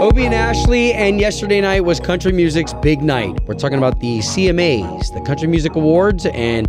Obie and Ashley, and yesterday night was country music's big night. We're talking about the CMAs, the Country Music Awards, and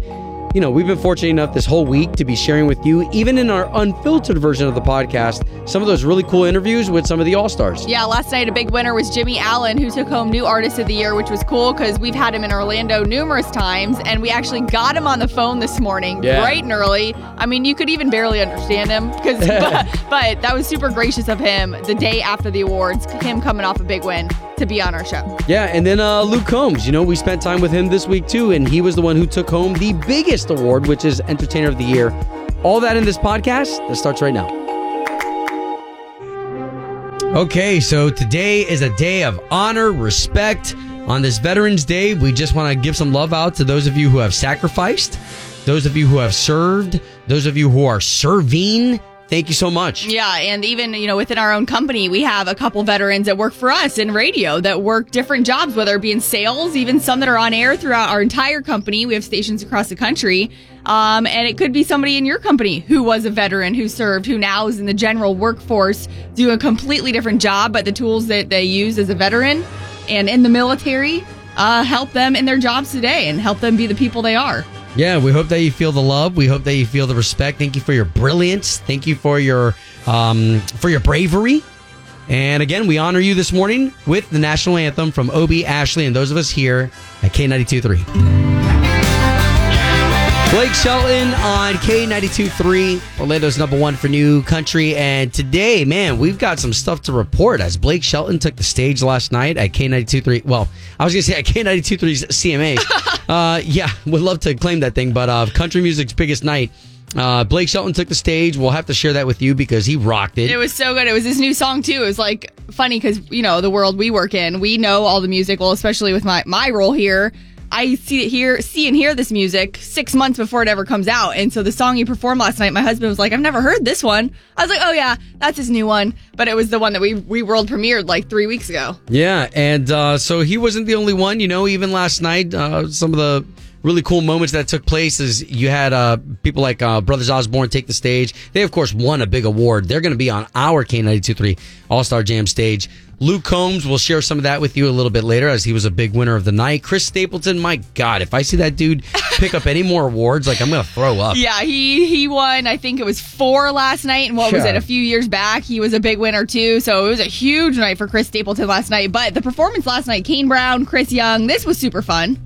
you know, we've been fortunate enough this whole week to be sharing with you, even in our unfiltered version of the podcast, some of those really cool interviews with some of the All Stars. Yeah, last night a big winner was Jimmy Allen, who took home New Artist of the Year, which was cool because we've had him in Orlando numerous times, and we actually got him on the phone this morning, Yeah. bright and early. I mean, you could even barely understand him, because but, but that was super gracious of him. The day after the awards, him coming off a big win to be on our show. Yeah, and then uh, Luke Combs, you know, we spent time with him this week too, and he was the one who took home the biggest award, which is Entertainer of the Year. All that in this podcast that starts right now. Okay, so today is a day of honor, respect. On this Veterans Day, we just want to give some love out to those of you who have sacrificed, those of you who have served, those of you who are serving. Thank you so much. Yeah, and even you know within our own company, we have a couple veterans that work for us in radio that work different jobs, whether it be in sales, even some that are on air throughout our entire company. We have stations across the country, um, and it could be somebody in your company who was a veteran who served, who now is in the general workforce, do a completely different job, but the tools that they use as a veteran and in the military uh, help them in their jobs today and help them be the people they are. Yeah, we hope that you feel the love. We hope that you feel the respect. Thank you for your brilliance. Thank you for your um, for your bravery. And again, we honor you this morning with the national anthem from Obie, Ashley, and those of us here at K92.3. Blake Shelton on K92.3, Orlando's number one for new country. And today, man, we've got some stuff to report as Blake Shelton took the stage last night at K92.3. Well, I was going to say at K92.3's CMA. uh, yeah, would love to claim that thing, but uh, country music's biggest night. Uh, Blake Shelton took the stage. We'll have to share that with you because he rocked it. It was so good. It was his new song too. It was like funny because you know the world we work in, we know all the music. Well, especially with my my role here, I see it here, see and hear this music six months before it ever comes out. And so the song he performed last night, my husband was like, "I've never heard this one." I was like, "Oh yeah, that's his new one." But it was the one that we we world premiered like three weeks ago. Yeah, and uh, so he wasn't the only one. You know, even last night, uh, some of the really cool moments that took place is you had uh, people like uh, Brothers Osborne take the stage. They, of course, won a big award. They're going to be on our K92.3 All Star Jam stage. Luke Combs will share some of that with you a little bit later as he was a big winner of the night. Chris Stapleton, my God, if I see that dude pick up any more awards, like I'm going to throw up. Yeah, he he won. I think it was four last night, and what was it? A few years back, he was a big winner too. So it was a huge night for Chris Stapleton last night. But the performance last night, Kane Brown, Chris Young, this was super fun.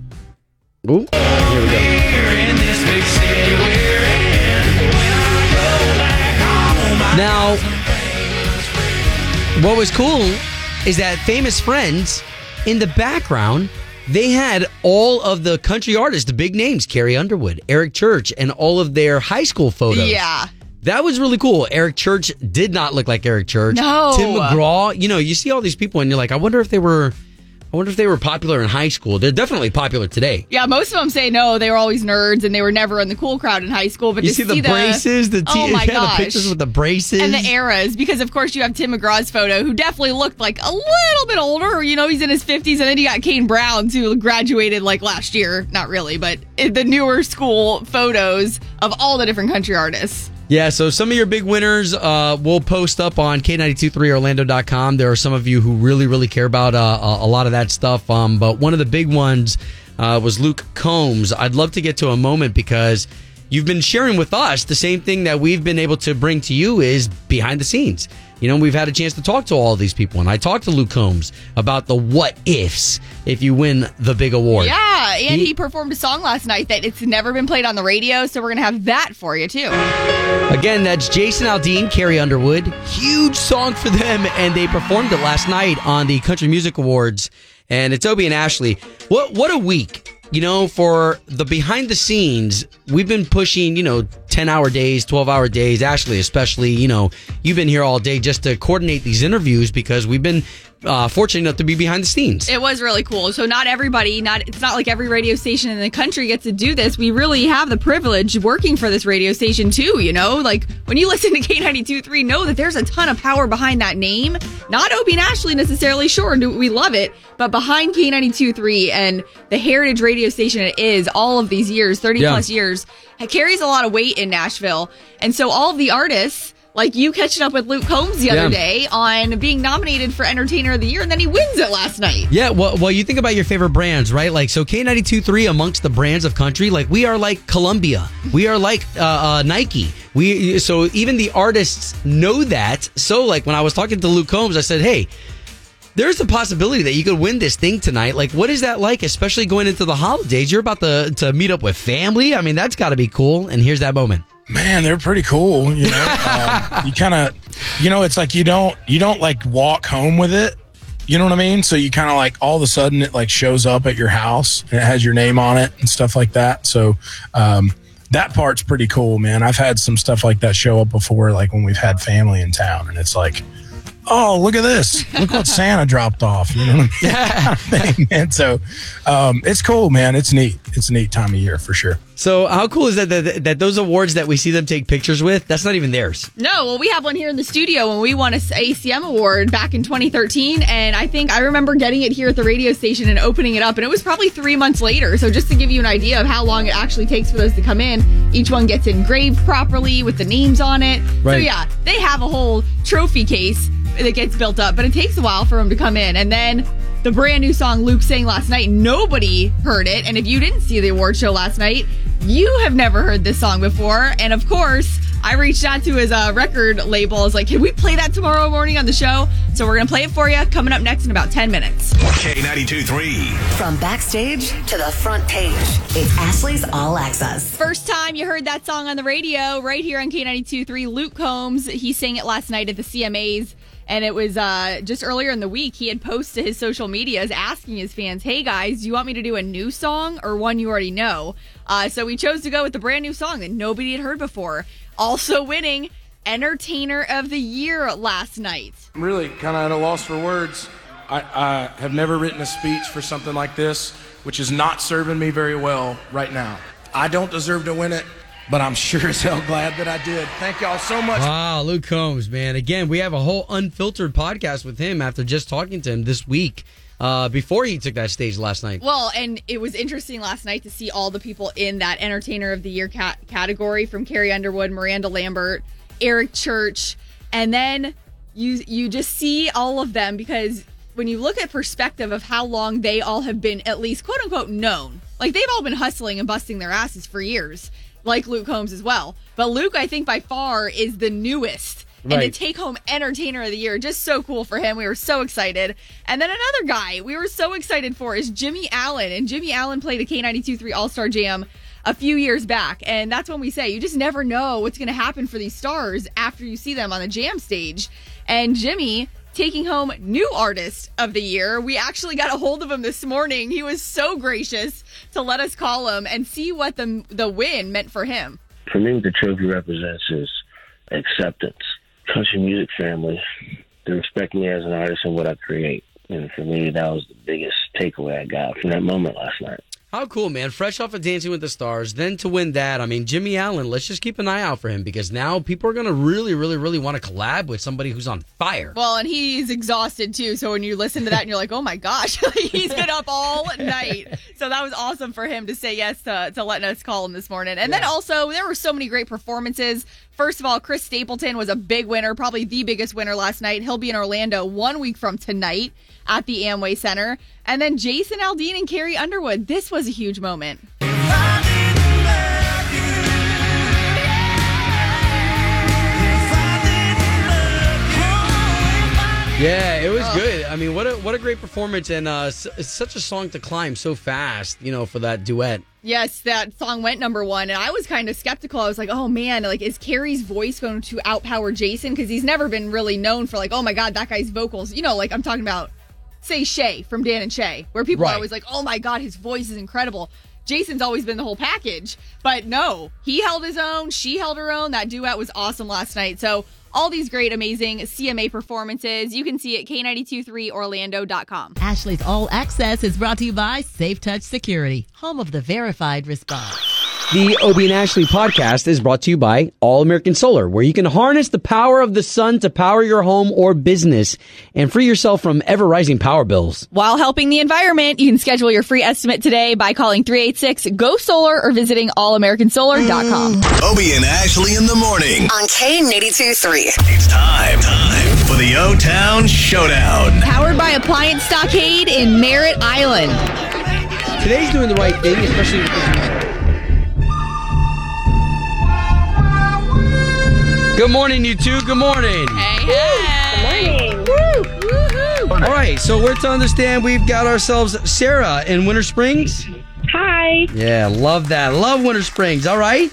Ooh, here we go. Now, what was cool is that famous friends in the background, they had all of the country artists, the big names, Carrie Underwood, Eric Church, and all of their high school photos. Yeah. That was really cool. Eric Church did not look like Eric Church. No. Tim McGraw. You know, you see all these people and you're like, I wonder if they were I wonder if they were popular in high school. They're definitely popular today. Yeah, most of them say no. They were always nerds and they were never in the cool crowd in high school. But You to see the braces, the, oh t- oh my yeah, gosh. the pictures with the braces. and the eras, because of course you have Tim McGraw's photo, who definitely looked like a little bit older. You know, he's in his fifties, and then you got Kane Brown, who graduated like last year. Not really, but eh, the newer school photos of all the different country artists. Yeah, so some of your big winners uh, we'll post up on K923Orlando.com. There are some of you who really, really care about uh, a lot of that stuff. Um, but one of the big ones uh, was Luke Combs. I'd love to get to a moment because you've been sharing with us the same thing that we've been able to bring to you is behind the scenes. You know, we've had a chance to talk to all these people, and I talked to Luke Combs about the what ifs if you win the big award. Yeah, and He- he performed a song last night that it's never been played on the radio, so we're gonna have that for you too. Again, that's Jason Aldean, Carrie Underwood. Huge song for them, and they performed it last night on the Country Music Awards. And it's Obie and Ashley. What what a week! You know, for the behind the scenes, we've been pushing, you know, 10 hour days, 12 hour days. Ashley, especially, you know, you've been here all day just to coordinate these interviews because we've been uh, fortunate enough to be behind the scenes. It was really cool. So not everybody, not it's not like every radio station in the country gets to do this. We really have the privilege working for this radio station too, you know? Like when you listen to K92.3, know that there's a ton of power behind that name. Not Obie and Ashley necessarily, sure, we love it, but behind K92.3 and the heritage radio station it is all of these years, 30 Yeah. plus years, it carries a lot of weight in Nashville. And so all of the artists Like you catching up with Luke Combs the other Yeah. day on being nominated for Entertainer of the Year, and then he wins it last night. Yeah, well, well, you think about your favorite brands, right? Like, so K92.3 amongst the brands of country, like we are like Columbia, we are like uh, uh, Nike. We so even the artists know that. So, like when I was talking to Luke Combs, I said, "Hey, there's a possibility that you could win this thing tonight. Like, what is that like, especially going into the holidays? You're about to to meet up with family. I mean, that's got to be cool. And here's that moment. Man, they're pretty cool. You know, um, you kind of, you know, it's like you don't you don't like walk home with it. You know what I mean? So you kind of like all of a sudden it like shows up at your house and it has your name on it and stuff like that. So um, that part's pretty cool, man. I've had some stuff like that show up before, like when we've had family in town, and it's like, oh, look at this! Look what Santa dropped off. You know what I mean? and so um, it's cool, man. It's neat. It's a neat time of year for sure. So, how cool is that, that that those awards that we see them take pictures with? That's not even theirs. No, well, we have one here in the studio when we won a ACM award back in 2013, and I think I remember getting it here at the radio station and opening it up, and it was probably three months later. So just to give you an idea of how long it actually takes for those to come in, each one gets engraved properly with the names on it. Right. So yeah, they have a whole trophy case that gets built up, but it takes a while for them to come in, and then. The brand new song Luke sang last night, nobody heard it. And if you didn't see the award show last night, you have never heard this song before. And of course, I reached out to his uh, record label. I was like, can we play that tomorrow morning on the show? So we're going to play it for you coming up next in about 10 minutes. K92 3. From backstage to the front page, it's Ashley's All Access. First time you heard that song on the radio, right here on K92.3, Luke Combs. He sang it last night at the CMAs. And it was uh, just earlier in the week, he had posted his social medias asking his fans, hey guys, do you want me to do a new song or one you already know? Uh, so we chose to go with the brand new song that nobody had heard before. Also winning Entertainer of the Year last night. I'm really kind of at a loss for words. I, I have never written a speech for something like this, which is not serving me very well right now. I don't deserve to win it, but I'm sure as hell glad that I did. Thank y'all so much. Wow, Luke Combs, man. Again, we have a whole unfiltered podcast with him after just talking to him this week uh, before he took that stage last night. Well, and it was interesting last night to see all the people in that Entertainer of the Year cat- category from Carrie Underwood, Miranda Lambert, Eric Church, and then you you just see all of them because when you look at perspective of how long they all have been at least quote unquote known, like they've all been hustling and busting their asses for years, like Luke Combs as well. But Luke, I think by far is the newest. And the take home Entertainer of the Year, just so cool for him. We were so excited. And then another guy we were so excited for is Jimmy Allen. And Jimmy Allen played a K92 3 All Star Jam a few years back. And that's when we say you just never know what's going to happen for these stars after you see them on the jam stage. And Jimmy taking home New Artist of the Year. We actually got a hold of him this morning. He was so gracious to let us call him and see what the, the win meant for him. for me, the trophy represents is acceptance. Country music family, they respect me as an artist and what I create. And for me, that was the biggest takeaway I got from that moment last night. How cool, man. Fresh off of Dancing with the Stars, then to win that. I mean, Jimmy Allen, let's just keep an eye out for him because now people are going to really, really, really want to collab with somebody who's on fire. Well, and he's exhausted too. So when you listen to that and you're like, oh my gosh, he's been up all night. So that was awesome for him to say yes to, to letting us call him this morning. And then also, there were so many great performances. First of all, Chris Stapleton was a big winner, probably the biggest winner last night. He'll be in Orlando one week from tonight at the Amway Center. And then Jason Aldean and Carrie Underwood. This was a huge moment. Yeah, it was good. I mean, what a what a great performance and uh, such a song to climb so fast, you know, for that duet. Yes, that song went number one, and I was kind of skeptical. I was like, "Oh man, like is Carrie's voice going to outpower Jason? Because he's never been really known for like, oh my god, that guy's vocals. You know, like I'm talking about, say Shay from Dan and Shay, where people Right. are always like, oh my god, his voice is incredible. Jason's always been the whole package, but no, he held his own. She held her own. That duet was awesome last night. So all these great, amazing CMA performances you can see at k923orlando.com. Ashley's All Access is brought to you by Safe Touch Security, home of the verified response. The Obie and Ashley podcast is brought to you by All American Solar, where you can harness the power of the sun to power your home or business and free yourself from ever rising power bills. While helping the environment, you can schedule your free estimate today by calling 386 GO SOLAR or visiting allamericansolar.com. Obie and Ashley in the morning. On K82 3. It's time, time for the O Town Showdown. Powered by Appliance Stockade in Merritt Island. Today's doing the right thing, especially Good morning, you two. Good morning. Hey, hey. Morning. Woo. All right, so we're to understand we've got ourselves Sarah in Winter Springs. Hi. Yeah, love that. Love Winter Springs. All right.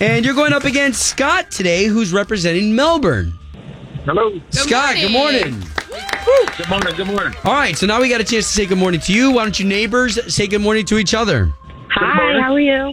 And you're going up against Scott today, who's representing Melbourne. Hello. Scott, good morning. morning. Good morning. Good morning. All right, so now we got a chance to say good morning to you. Why don't you neighbors say good morning to each other? Hi. How are you?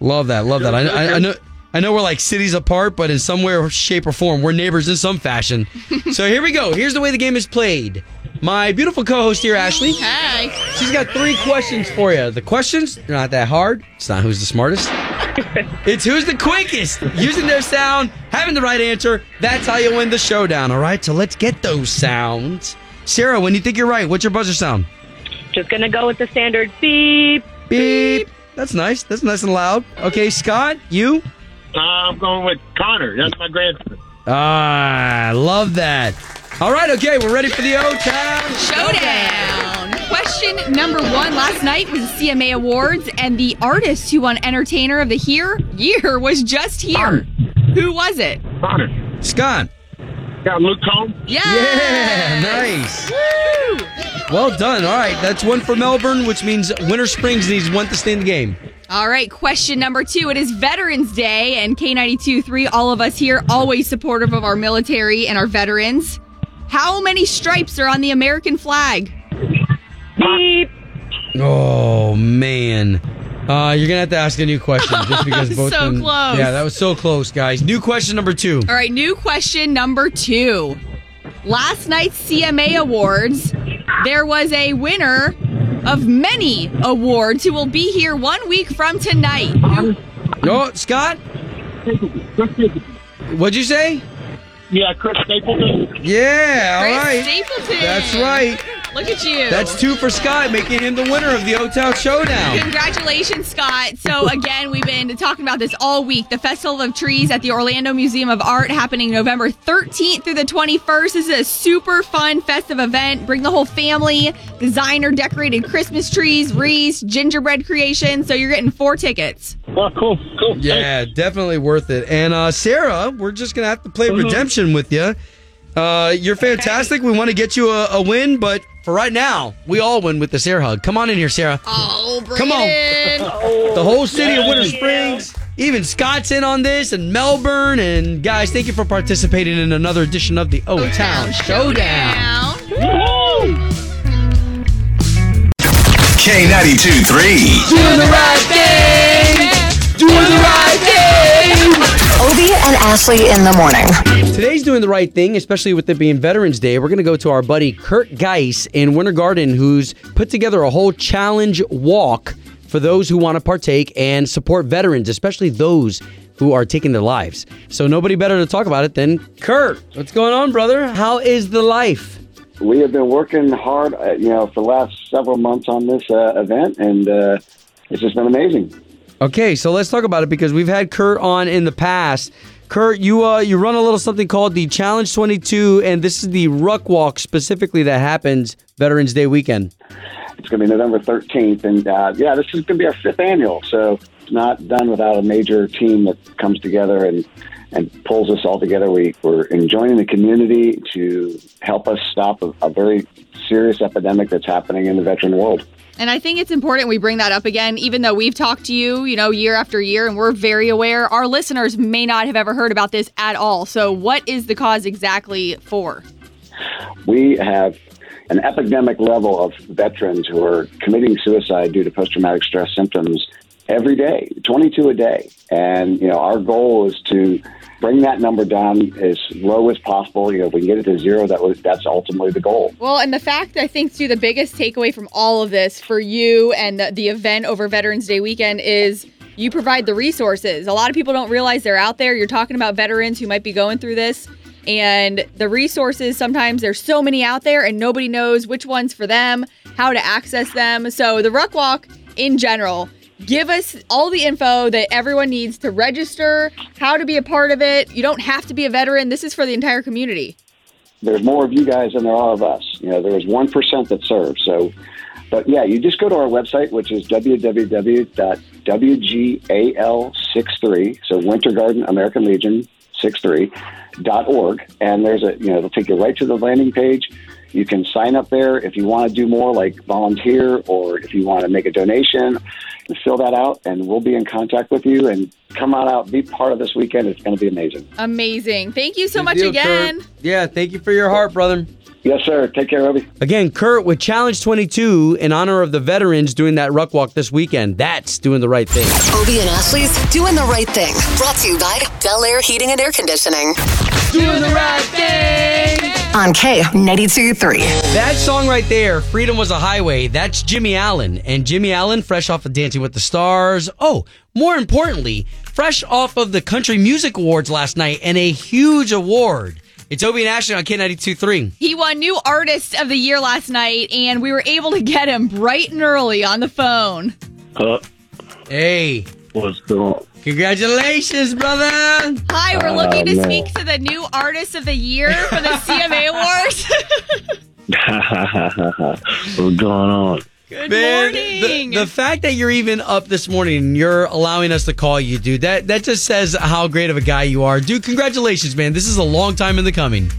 Love that. Love that. I, I, I know. I know we're like cities apart, but in some way, or shape, or form, we're neighbors in some fashion. so here we go. Here's the way the game is played. My beautiful co-host here, Ashley. Hey. She's got three questions for you. The questions they're not that hard. It's not who's the smartest. it's who's the quickest. Using their sound, having the right answer. That's how you win the showdown. All right. So let's get those sounds. Sarah, when you think you're right, what's your buzzer sound? Just gonna go with the standard beep. Beep. That's nice. That's nice and loud. Okay, Scott, you. Uh, I'm going with Connor. That's my grandson. Ah, I love that. All right, okay, we're ready for the O Town Showdown. Question number one. Last night was the CMA Awards, and the artist who won Entertainer of the Year year was just here. Who was it? Connor. Scott. Got Luke Combs. Yeah. Yeah, nice. Well done. All right, that's one for Melbourne, which means Winter Springs needs one to stay in the game. All right, question number two. It is Veterans Day, and K92 3, all of us here, always supportive of our military and our veterans. How many stripes are on the American flag? Beep. Oh man. Uh, you're gonna have to ask a new question just because both So of them. close. Yeah, that was so close, guys. New question number two. All right, new question number two. Last night's CMA Awards, there was a winner of many awards who will be here one week from tonight. Who- Oh, Scott, what'd you say? Yeah, Chris Stapleton. Yeah, all Chris right. Stapleton. That's right. Look at you. That's two for Scott, making him the winner of the O Town Showdown. Congratulations, Scott. So, again, we've been talking about this all week. The Festival of Trees at the Orlando Museum of Art happening November 13th through the 21st. This is a super fun festive event. Bring the whole family, designer decorated Christmas trees, wreaths, gingerbread creation. So, you're getting four tickets. Oh, cool. Cool. Yeah, definitely worth it. And uh, Sarah, we're just gonna have to play Mm-hmm. redemption with you. Uh, you're fantastic. We want to get you a, a win, but for right now, we all win with this air hug. Come on in here, Sarah. Oh, bring Come on. it in. The whole city of Winter Springs, even Scott's in on this, and Melbourne. And guys, thank you for participating in another edition of the O Town Showdown. K92 3. Doing the right thing. And in the morning. Today's doing the right thing, especially with it being Veterans Day. We're going to go to our buddy Kurt Geis in Winter Garden, who's put together a whole challenge walk for those who want to partake and support veterans, especially those who are taking their lives. So nobody better to talk about it than Kurt. What's going on, brother? How is the life? we have been working hard, uh, you know, for the last several months on this uh, event, and uh, it's just been amazing. Okay, so let's talk about it because we've had Kurt on in the past. Kurt, you uh, you run a little something called the Challenge 22, and this is the Ruck Walk specifically that happens Veterans Day weekend. It's going to be November 13th, and uh, yeah, this is going to be our fifth annual, so it's not done without a major team that comes together and and pulls us all together. We, we're enjoying the community to help us stop a, a very serious epidemic that's happening in the veteran world. And I think it's important we bring that up again, even though we've talked to you, you know, year after year, and we're very aware. Our listeners may not have ever heard about this at all. So, what is the cause exactly for? we have an epidemic level of veterans who are committing suicide due to post-traumatic stress symptoms every day 22 a day and you know our goal is to bring that number down as low as possible you know if we can get it to zero that was that's ultimately the goal Well, and the fact I think too, the biggest takeaway from all of this for you and the, the event over Veterans Day weekend is you provide the resources. A lot of people don't realize they're out there. You're talking about veterans who might be going through this. And the resources, sometimes there's so many out there and nobody knows which one's for them, how to access them. So the Ruck Walk in general, give us all the info that everyone needs to register, how to be a part of it. You don't have to be a veteran. This is for the entire community. there's more of you guys than there are of us. You know, there's one percent that serve. So, but yeah, you just go to our website, which is www.wgal63. So Winter Garden American Legion 63 dot org, and there's a you know it'll take you right to the landing page. You can sign up there if you want to do more, like volunteer, or if you want to make a donation. Fill that out, and we'll be in contact with you. And come on out, be part of this weekend. It's going to be amazing. Amazing. Thank you so Good much deal, again. Kurt. Yeah, thank you for your heart, brother. Yes, sir. Take care, Obie. Again, Kurt with Challenge 22 in honor of the veterans doing that ruck walk this weekend. That's doing the right thing. Obie and Ashley's Doing the Right Thing. Brought to you by Bel Air Heating and Air Conditioning. Doing the right thing. On K ninety two three. That song right there, Freedom Was a Highway, that's Jimmy Allen. And Jimmy Allen, fresh off of Dancing with the Stars. Oh, more importantly, fresh off of the Country Music Awards last night and a huge award. It's Obie and Ashley on K92.3. He won New Artist of the Year last night, and we were able to get him bright and early on the phone. Uh, Hey, what's going on? congratulations, brother. Hi, we're looking to man. speak to the New Artist of the Year for the CMA Awards. what's going on? Good Man, morning. The, the fact that you're even up this morning and you're allowing us to call you, dude, that, that just says how great of a guy you are. Dude, congratulations, man. This is a long time in the coming.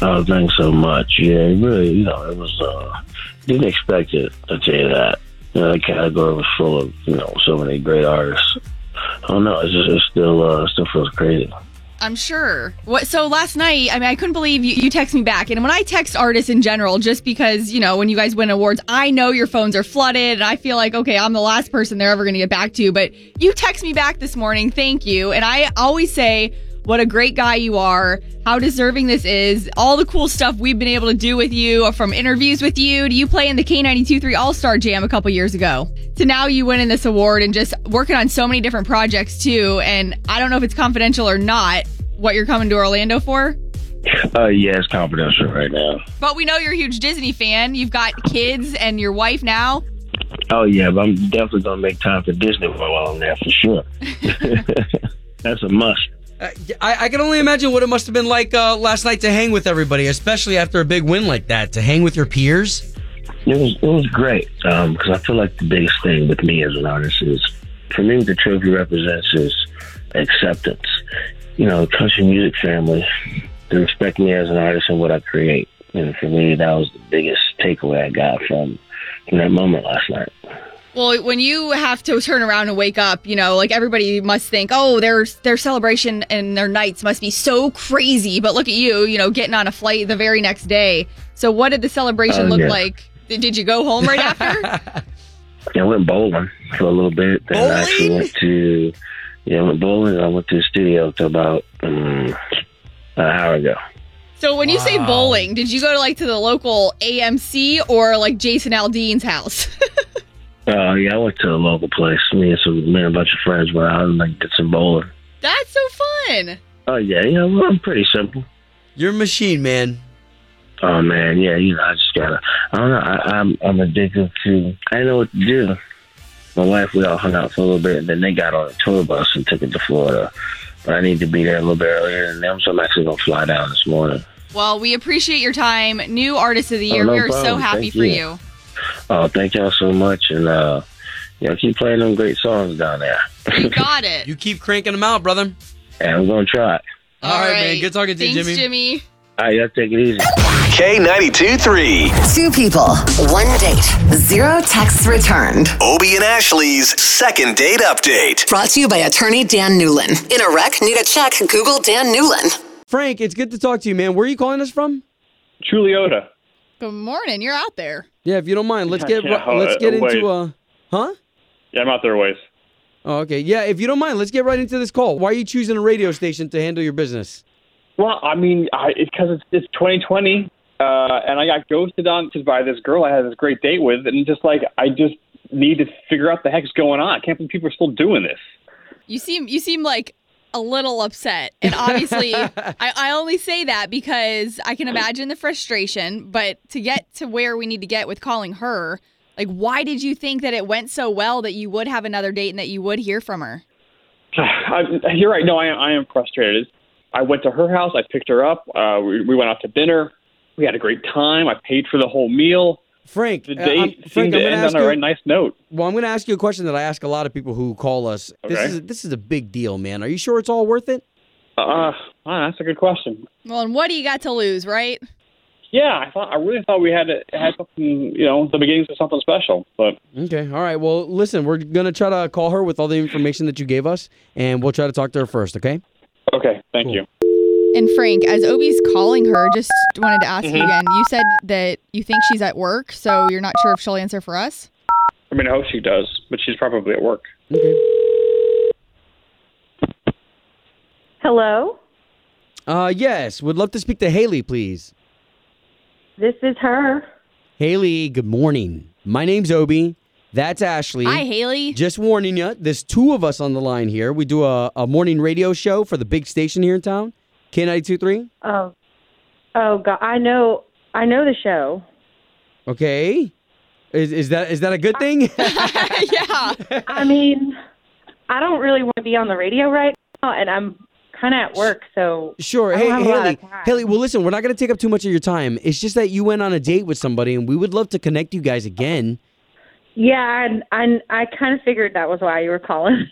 Oh, thanks so much. Yeah, really, you know, it was, uh, didn't expect it, I'll tell you that. You know, the category was full of, you know, so many great artists. I don't know, it's just, it still, uh, still feels crazy. I'm sure. What? So last night, I mean, I couldn't believe you, you text me back. And when I text artists in general, just because you know when you guys win awards, I know your phones are flooded, and I feel like okay, I'm the last person they're ever going to get back to. But you text me back this morning, thank you. And I always say what a great guy you are, how deserving this is, all the cool stuff we've been able to do with you, from interviews with you to you playing the K92.3 All Star Jam a couple years ago, to now you winning this award and just working on so many different projects too. And I don't know if it's confidential or not what you're coming to Orlando for, Uh, yeah, it's confidential right now. but we know you're a huge Disney fan. You've got kids and your wife now. Oh, yeah, but I'm definitely going to make time for Disney while I'm there for sure. That's a must. Uh, I, I can only imagine what it must have been like uh, last night to hang with everybody, especially after a big win like that, to hang with your peers. It was it was great because I feel like the biggest thing with me as an artist is for me the trophy represents is acceptance. You know, the country music family they respect me as an artist and what I create, and for me that was the biggest takeaway I got from from that moment last night. Well, when you have to turn around and wake up, you know, like everybody must think, oh, their their celebration and their nights must be so crazy. But look at you, you know, getting on a flight the very next day. So, what did the celebration Oh, look yeah. like? Did, did you go home right after? Yeah, I went bowling for a little bit. Then I actually Bowling? went to yeah, I went bowling. I went to the studio till about um, an hour ago. so, when you say bowling, did you go to like to the local AMF or like Jason Aldean's house? Uh, yeah, I went to a local place. Me and some me and a bunch of friends went out and like did some bowling. That's so fun. Oh yeah, yeah, well, I'm pretty simple. You're a machine, man. Oh man, yeah, you know, I just gotta. I don't know. I, I'm I'm addicted to. I know what to do. My wife, we all hung out for a little bit, and then they got on a tour bus and took it to Florida. But I need to be there a little bit earlier than them, so I'm actually gonna fly down this morning. Well, we appreciate your time. New Artist of the Oh, Year. no we are so happy Thank for you. you. Oh, thank y'all so much, and uh, you know, keep playing them great songs down there. You got it. You keep cranking them out, brother. and I'm gonna try. it. All right, man. Good talking to you, Jimmy. Jimmy. All right, y'all take it easy. K92 3. Two people, one date, zero texts returned. Obie and Ashley's second date update. Brought to you by attorney Dan Newlin. In a wreck, need a check, Google Dan Newlin. Frank, it's good to talk to you, man. Where are you calling us from? Chuluota. Good morning. You're out there. Yeah, if you don't mind, let's get Yeah, let's get wait. into uh, huh? Yeah, I'm out there a ways. Oh, okay. Yeah, if you don't mind, let's get right into this call. Why are you choosing a radio station to handle your business? Well, I mean, I, it's because it's, it's 2020, uh, and I got ghosted on by this girl I had this great date with, and just like I just need to figure out the heck's going on. I can't believe people are still doing this. You seem you seem like a little upset, and obviously, I, I only say that because I can imagine the frustration. But to get to where we need to get with calling her, like, why did you think that it went so well that you would have another date and that you would hear from her? I, you're right. No, I, I am frustrated. I went to her house. I picked her up. Uh, we, we went out to dinner. We had a great time. I paid for the whole meal. Frank, The uh, I'm- seemed Frank, to I'm gonna end ask on a you- very nice note. Well, I'm going to ask you a question that I ask a lot of people who call us. Okay. This is this is a big deal, man. Are you sure it's all worth it? Uh, ah, that's a good question. Well, and what do you got to lose, right? Yeah, I thought I really thought we had had something, you know, the beginnings of something special. But Okay. All right. Well, listen, we're going to try to call her with all the information that you gave us, and we'll try to talk to her first, okay? okay, thank you. And Frank, as Obie's calling her, just wanted to ask you Mhm. again. You said that you think she's at work, so you're not sure if she'll answer for us. I mean, I hope she does, but she's probably at work. Okay. Hello, Uh, yes. Would love to speak to Haley, please. this is her. Haley, good morning. My name's Obi. That's Ashley. Hi, Haley. Just warning you, there's two of us on the line here. We do a, a morning radio show for the big station here in town, K92.3. Oh, oh God, I know, I know the show. Okay. Is, is that is that a good thing? yeah. I mean, I don't really want to be on the radio right now, and I'm kind of at work, so Sure. Hey, don't have a lot Haley. Haley, well, listen, we're not going to take up too much of your time. It's just that you went on a date with somebody, and we would love to connect you guys again. Yeah, and I, I kind of figured that was why you were calling.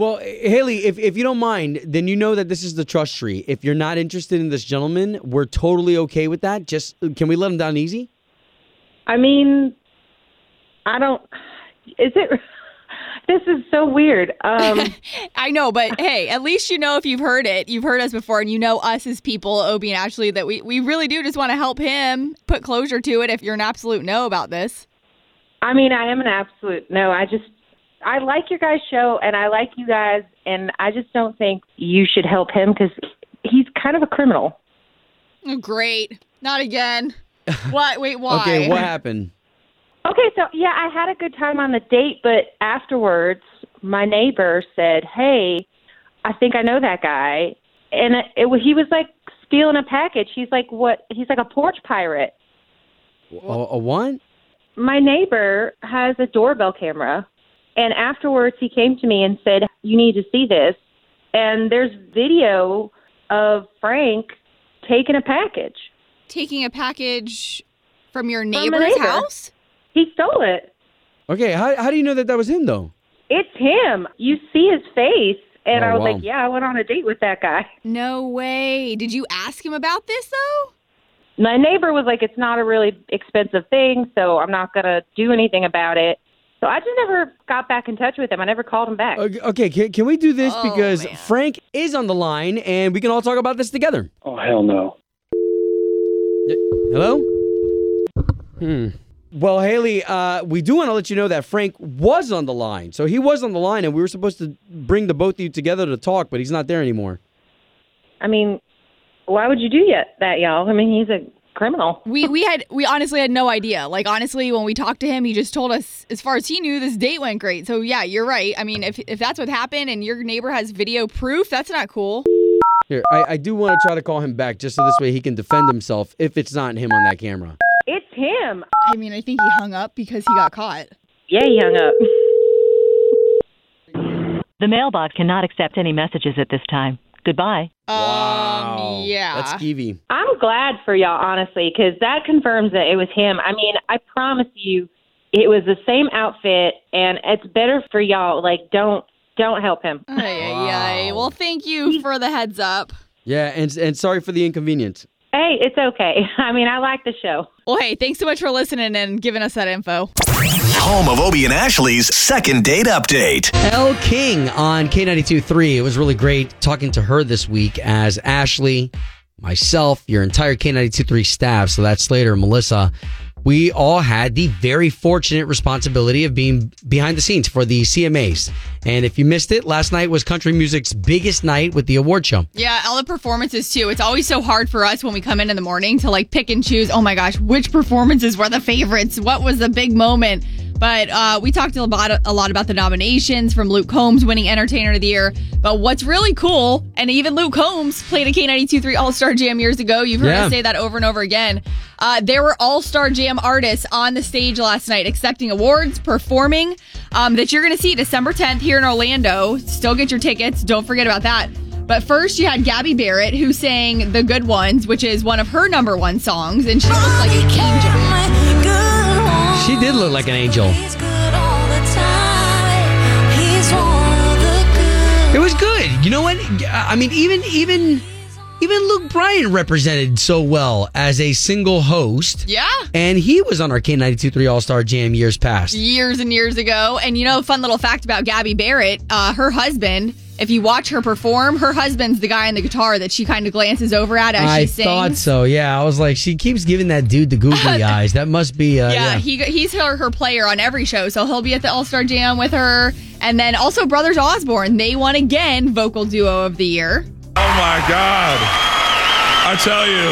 Well, Haley, if, if you don't mind, then you know that this is the trust tree. If you're not interested in this gentleman, we're totally okay with that. Just can we let him down easy? I mean, I don't. Is it? This is so weird. Um, I know, but hey, at least you know if you've heard it. You've heard us before, and you know us as people, Obie and Ashley, that we, we really do just want to help him put closure to it if you're an absolute no about this. I mean, I am an absolute no. I just I like your guys' show, and I like you guys, and I just don't think you should help him because he's kind of a criminal. Great. Not again. What? Wait, why? Okay, what happened? Okay, so yeah, I had a good time on the date, but afterwards, my neighbor said, "Hey, I think I know that guy," and it, it he was like stealing a package. He's like what? He's like a porch pirate. A, a what? My neighbor has a doorbell camera, and afterwards he came to me and said, "You need to see this." And there's video of Frank taking a package. Taking a package from your From neighbor's neighbor. house? He stole it. Okay, how, how do you know that that was him, though? It's him. You see his face. And Oh, I was wow. like, yeah, I went on a date with that guy. No way. Did you ask him about this, though? My neighbor was like, it's not a really expensive thing, so I'm not going to do anything about it. So I just never got back in touch with him. I never called him back. Okay, okay can, can we do this? Oh, because man. Frank is on the line, and we can all talk about this together. Oh hell no. Hello? Hmm. Well, Haley, uh, we do want to let you know that Frank was on the line. So he was on the line, and we were supposed to bring the both of you together to talk, but he's not there anymore. I mean, why would you do yet that, y'all? I mean, he's a criminal. We we had we honestly had no idea. Like honestly, when we talked to him, he just told us as far as he knew, this date went great. So yeah, you're right. I mean, if if that's what happened and your neighbor has video proof, that's not cool. Here, I, I do want to try to call him back just so this way he can defend himself if it's not him on that camera. It's him. I mean, I think he hung up because he got caught. Yeah, he hung up. The mailbox cannot accept any messages at this time. Goodbye. Um, yeah. That's skeevy. I'm glad for y'all, honestly, because that confirms that it was him. I mean, I promise you, it was the same outfit, and it's better for y'all. Like, don't don't help him. Ay, ay, ay. Well, thank you for the heads up. Yeah, and and sorry for the inconvenience. Hey, it's okay. I mean, I like the show. Well, hey, thanks so much for listening and giving us that info. Home of Obie and Ashley's second date update. L King on K92.3. It was really great talking to her this week as Ashley, myself, your entire K92.3 staff. So that's Slater Melissa. We all had the very fortunate responsibility of being behind the scenes for the CMAs. And if you missed it, last night was country music's biggest night with the award show. Yeah, all the performances too. It's always so hard for us when we come in in the morning to like pick and choose. Oh my gosh, which performances were the favorites? What was the big moment? But uh, we talked a lot, a lot about the nominations from Luke Combs winning Entertainer of the Year. But what's really cool, and even Luke Combs played a K92.3 All Star Jam years ago. You've heard Yeah. us say that over and over again. Uh, there were All Star Jam artists on the stage last night accepting awards, performing, um, that you're going to see December 10th here in Orlando. Still get your tickets. Don't forget about that. But first, you had Gabby Barrett, who sang The Good Ones, which is one of her number one songs, and she looks like an angel. She did look like an angel. It was good. You know what? I mean, even even even Luke Bryan represented so well as a single host. Yeah. And he was on our K92.3 All Star Jam years past. years and years ago. And you know, fun little fact about Gabby Barrett, uh, her husband. If you watch her perform, her husband's the guy on the guitar that she kind of glances over at as I she sings. I thought so. Yeah, I was like, she keeps giving that dude the googly eyes. That must be. Uh, yeah, yeah. he he's her, her player on every show, so he'll be at the All Star Jam with her. And then also Brothers Osborne, they won again vocal duo of the year. Oh my God. I tell you,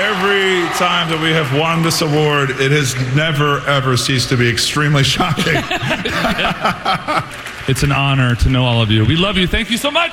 every time that we have won this award, it has never, ever ceased to be extremely shocking. It's an honor to know all of you. We love you. Thank you so much.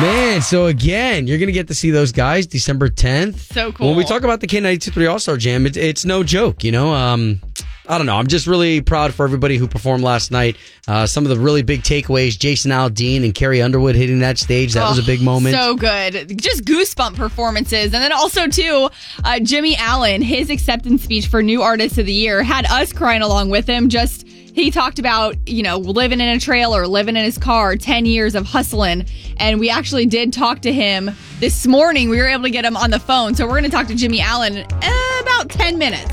Man, so again, you're gonna get to see those guys December 10th. So cool. When we talk about the K92.3 All Star Jam, it's it's no joke. You know, um, I don't know. I'm just really proud for everybody who performed last night. Uh, some of the really big takeaways: Jason Aldean and Carrie Underwood hitting that stage. That was a big moment. Oh, So good. Just goosebump performances. And then also, too, uh, Jimmy Allen, his acceptance speech for New Artist of the Year had us crying along with him. Just, he talked about, you know, living in a trailer, living in his car, 10 years of hustling. And we actually did talk to him this morning. We were able to get him on the phone. So we're going to talk to Jimmy Allen in about 10 minutes.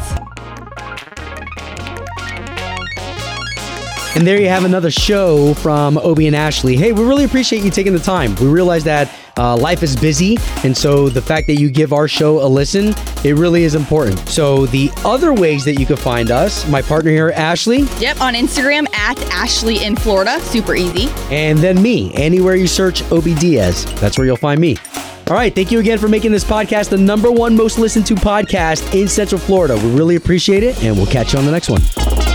And there you have another show from Obie and Ashley. Hey, we really appreciate you taking the time. We realize that uh, life is busy, and so the fact that you give our show a listen, it really is important. So the other ways that you can find us, my partner here, Ashley, Yep, on Instagram at Ashley in Florida. Super easy. and then me. Anywhere you search Obie Diaz, that's where you'll find me. All right, thank you again for making this podcast the number one most listened to podcast in Central Florida. We really appreciate it, and we'll catch you on the next one.